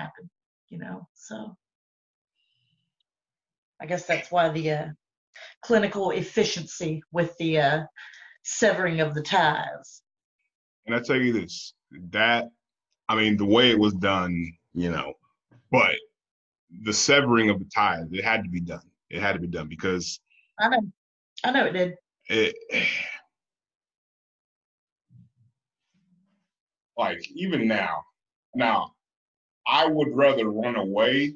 happen, you know. So I guess that's why the uh, clinical efficiency with the uh, severing of the ties. And I tell you this, that I mean, the way it was done, you know, but the severing of the ties, it had to be done. It had to be done because I know, I know it did. It, like even now, now I would rather run away.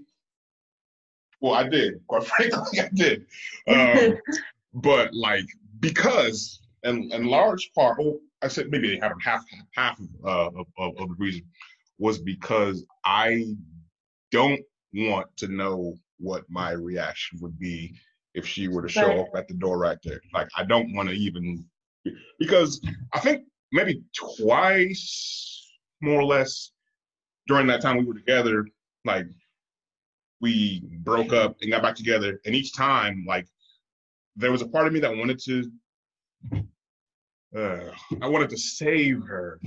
Well, I did. Quite frankly, I did. Um, but like because, and in large part, well, I said maybe half half half uh, of, of, of the reason was because I don't want to know what my reaction would be if she were to show right. up at the door right there. Like I don't want to even because I think maybe twice more or less during that time we were together, like we broke up and got back together. And each time, like there was a part of me that wanted to uh, I wanted to save her.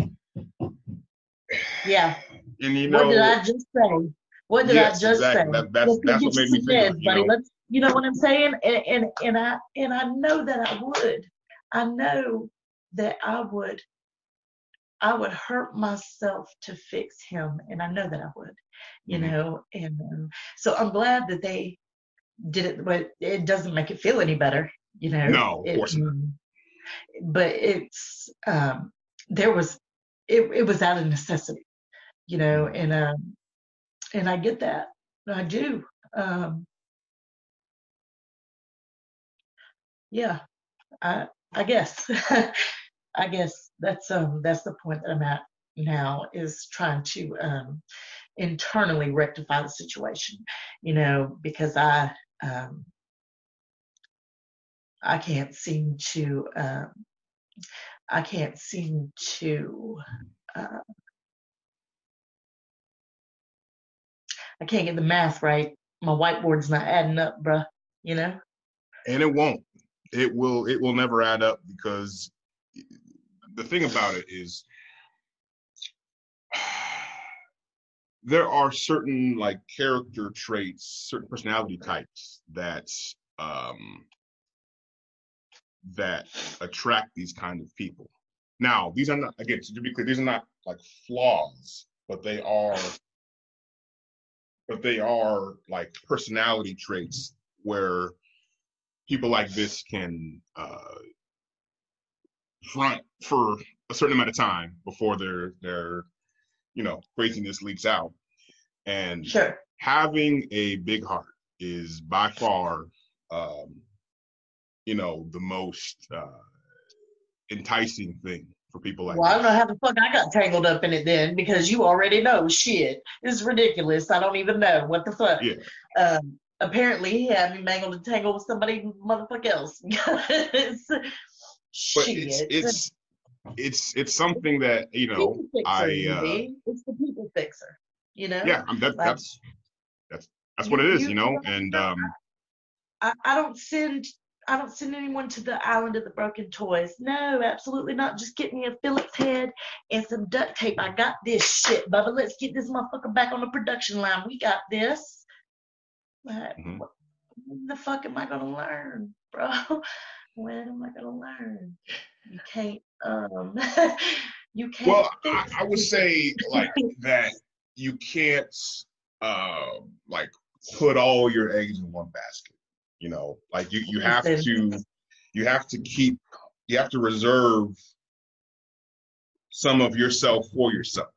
Yeah. And you know what did I just say? What did yes, I just exactly. say? That, that's that's what made me think. Of, you buddy. know, Let's you know what I'm saying? And, and and I and I know that I would. I know that I would I would hurt myself to fix him, and I know that I would, you mm-hmm. know. And um, so I'm glad that they did it, but it doesn't make it feel any better, you know. No, of it, course not. Um, but it's um, there was it, it was out of necessity, you know, mm-hmm. and um, and I get that, I do. Um, yeah, I I guess I guess that's um that's the point that I'm at now is trying to um internally rectify the situation, you know, because I um I can't seem to um I can't seem to uh, I can't get the math right. My whiteboard's not adding up, bruh. You know. And it won't it will it will never add up because the thing about it is there are certain like character traits certain personality types that um that attract these kind of people. Now these are not again to be clear these are not like flaws but they are but they are like personality traits where people like this can uh, front for a certain amount of time before their their you know craziness leaks out and sure. having a big heart is by far um, you know the most uh, enticing thing for people like well, I don't know how the fuck I got tangled up in it then because you already know shit. It's ridiculous. I don't even know what the fuck. Yeah. Um, apparently he had me mangled and tangled with somebody motherfucker else. but it's, it's it's it's something that you know I uh, it's the people fixer. You know. Yeah, I'm, that, like, that's that's that's what it is. You, you know, and um. I, I don't send I don't send anyone to the island of the broken toys. No, absolutely not. Just get me a Phillips head and some duct tape. I got this shit, Bubba. Let's get this motherfucker back on the production line. We got this. Mm-hmm. When the fuck am I gonna learn, bro? When am I gonna learn? You can't. Um, you can't. Well, I, I, would say like that. You can't uh, like put all your eggs in one basket. You know, like you you have to you have to keep you have to reserve some of yourself for yourself.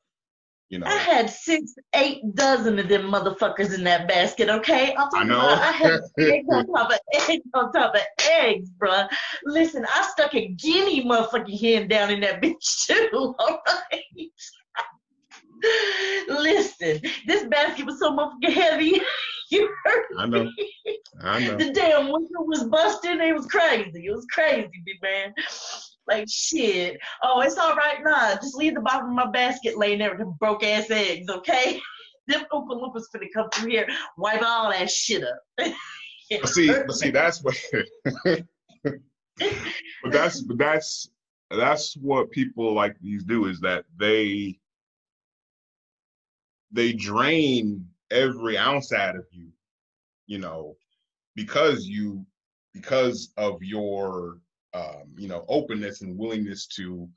You know, I had six, eight dozen of them motherfuckers in that basket. Okay, I'm talking I know. I had eggs on top of eggs on top of eggs, bruh. Listen, I stuck a guinea motherfucking hen down in that bitch too. All right. Listen, this basket was so motherfucking heavy. you heard I know. I know. The damn window was busting. It was crazy. It was crazy, big man. Like shit. Oh, it's all right now. Just leave the bottom of my basket laying there with the broke ass eggs, okay? Them Oompa Loompas finna come through here, wipe all that shit up. but see, but see, that's what. but that's but that's that's what people like these do is that they they drain every ounce out of you, you know, because you because of your um, you know openness and willingness to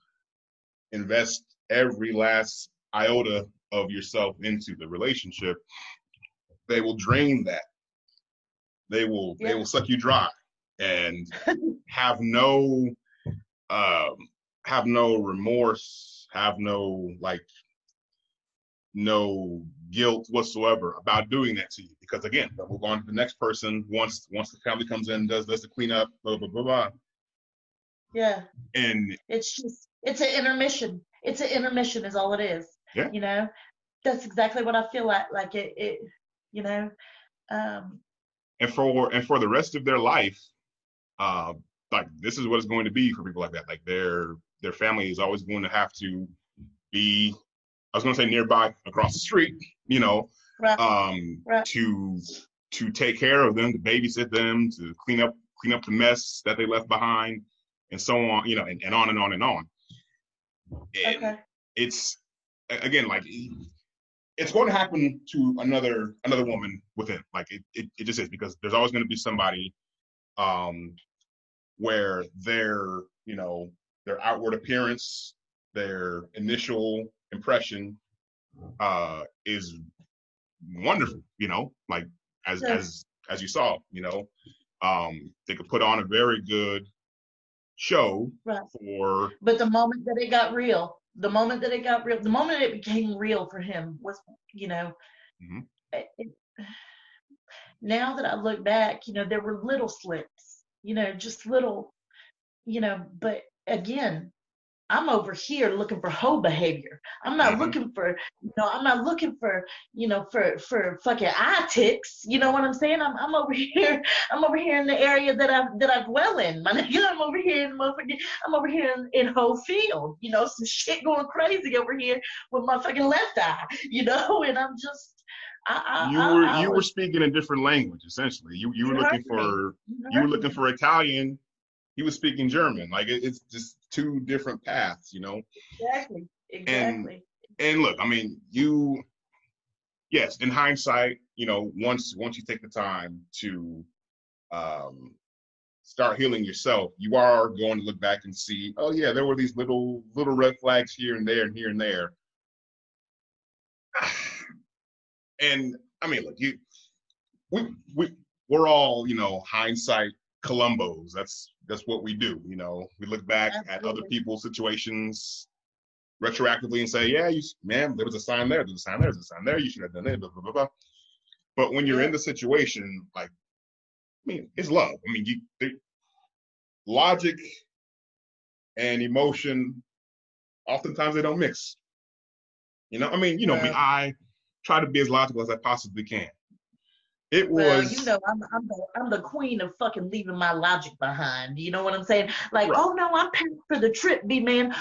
invest every last iota of yourself into the relationship they will drain that. They will yeah. they will suck you dry and have no um have no remorse have no like no guilt whatsoever about doing that to you. Because again they'll move on to the next person. Once once the family comes in does does the cleanup blah blah blah blah yeah. And it's just it's an intermission. It's an intermission is all it is yeah. you know? That's exactly what i feel like like it, it you know? Um and for and for the rest of their life uh like this is what it's going to be for people like that. Like their their family is always going to have to be I was going to say nearby across the street, you know, right. um, right. to to take care of them, to babysit them, to clean up clean up the mess that they left behind, and so on, you know, and, and on and on and on. And okay. It's again like it's going to happen to another another woman within. Like it, it, it just is because there's always going to be somebody um where their you know their outward appearance, their initial impression uh, is wonderful. You know, like as yeah. as as you saw, you know, um, they could put on a very good show right. for. But the moment that it got real, the moment that it got real, the moment it became real for him was, you know, mm-hmm. it, it, now that I look back, you know, there were little slips, you know, just little, you know, but again, I'm over here looking for hoe behavior. I'm not mm-hmm. looking for, you know, I'm not looking for, you know, for for fucking eye tics. You know what I'm saying? I'm I'm over here. I'm over here in the area that I that I dwell in. My nigga, I'm over here in motherfucking I'm over here in, in Hoe Field. You know, some shit going crazy over here with my fucking left eye. You know, and I'm just. I, I, you were I, you were speaking a different language essentially. You you were looking for you, you were looking for Italian he was speaking German. Like it, it's just two different paths, you know. Exactly. Exactly. And, and look, I mean, you, yes, in hindsight, you know, once once you take the time to um, start healing yourself, you are going to look back and see, oh yeah, there were these little little red flags here and there and here and there. And I mean, look, you, we we we're all, you know, hindsight Columbos. That's that's what we do. You know, we look back Absolutely. at other people's situations retroactively and say, yeah, you man, there was a sign there, there's a sign there, there's a sign there, you should have done it, blah, blah, blah, blah. But when you're yeah. in the situation, like, I mean, it's love. I mean, you they, logic and emotion, oftentimes they don't mix. You know, I mean, you know yeah. I try to be as logical as I possibly can. It was. Well, you know, I'm I'm the I'm the queen of fucking leaving my logic behind. You know what I'm saying? Like, right. oh no, I'm paying for the trip, B man.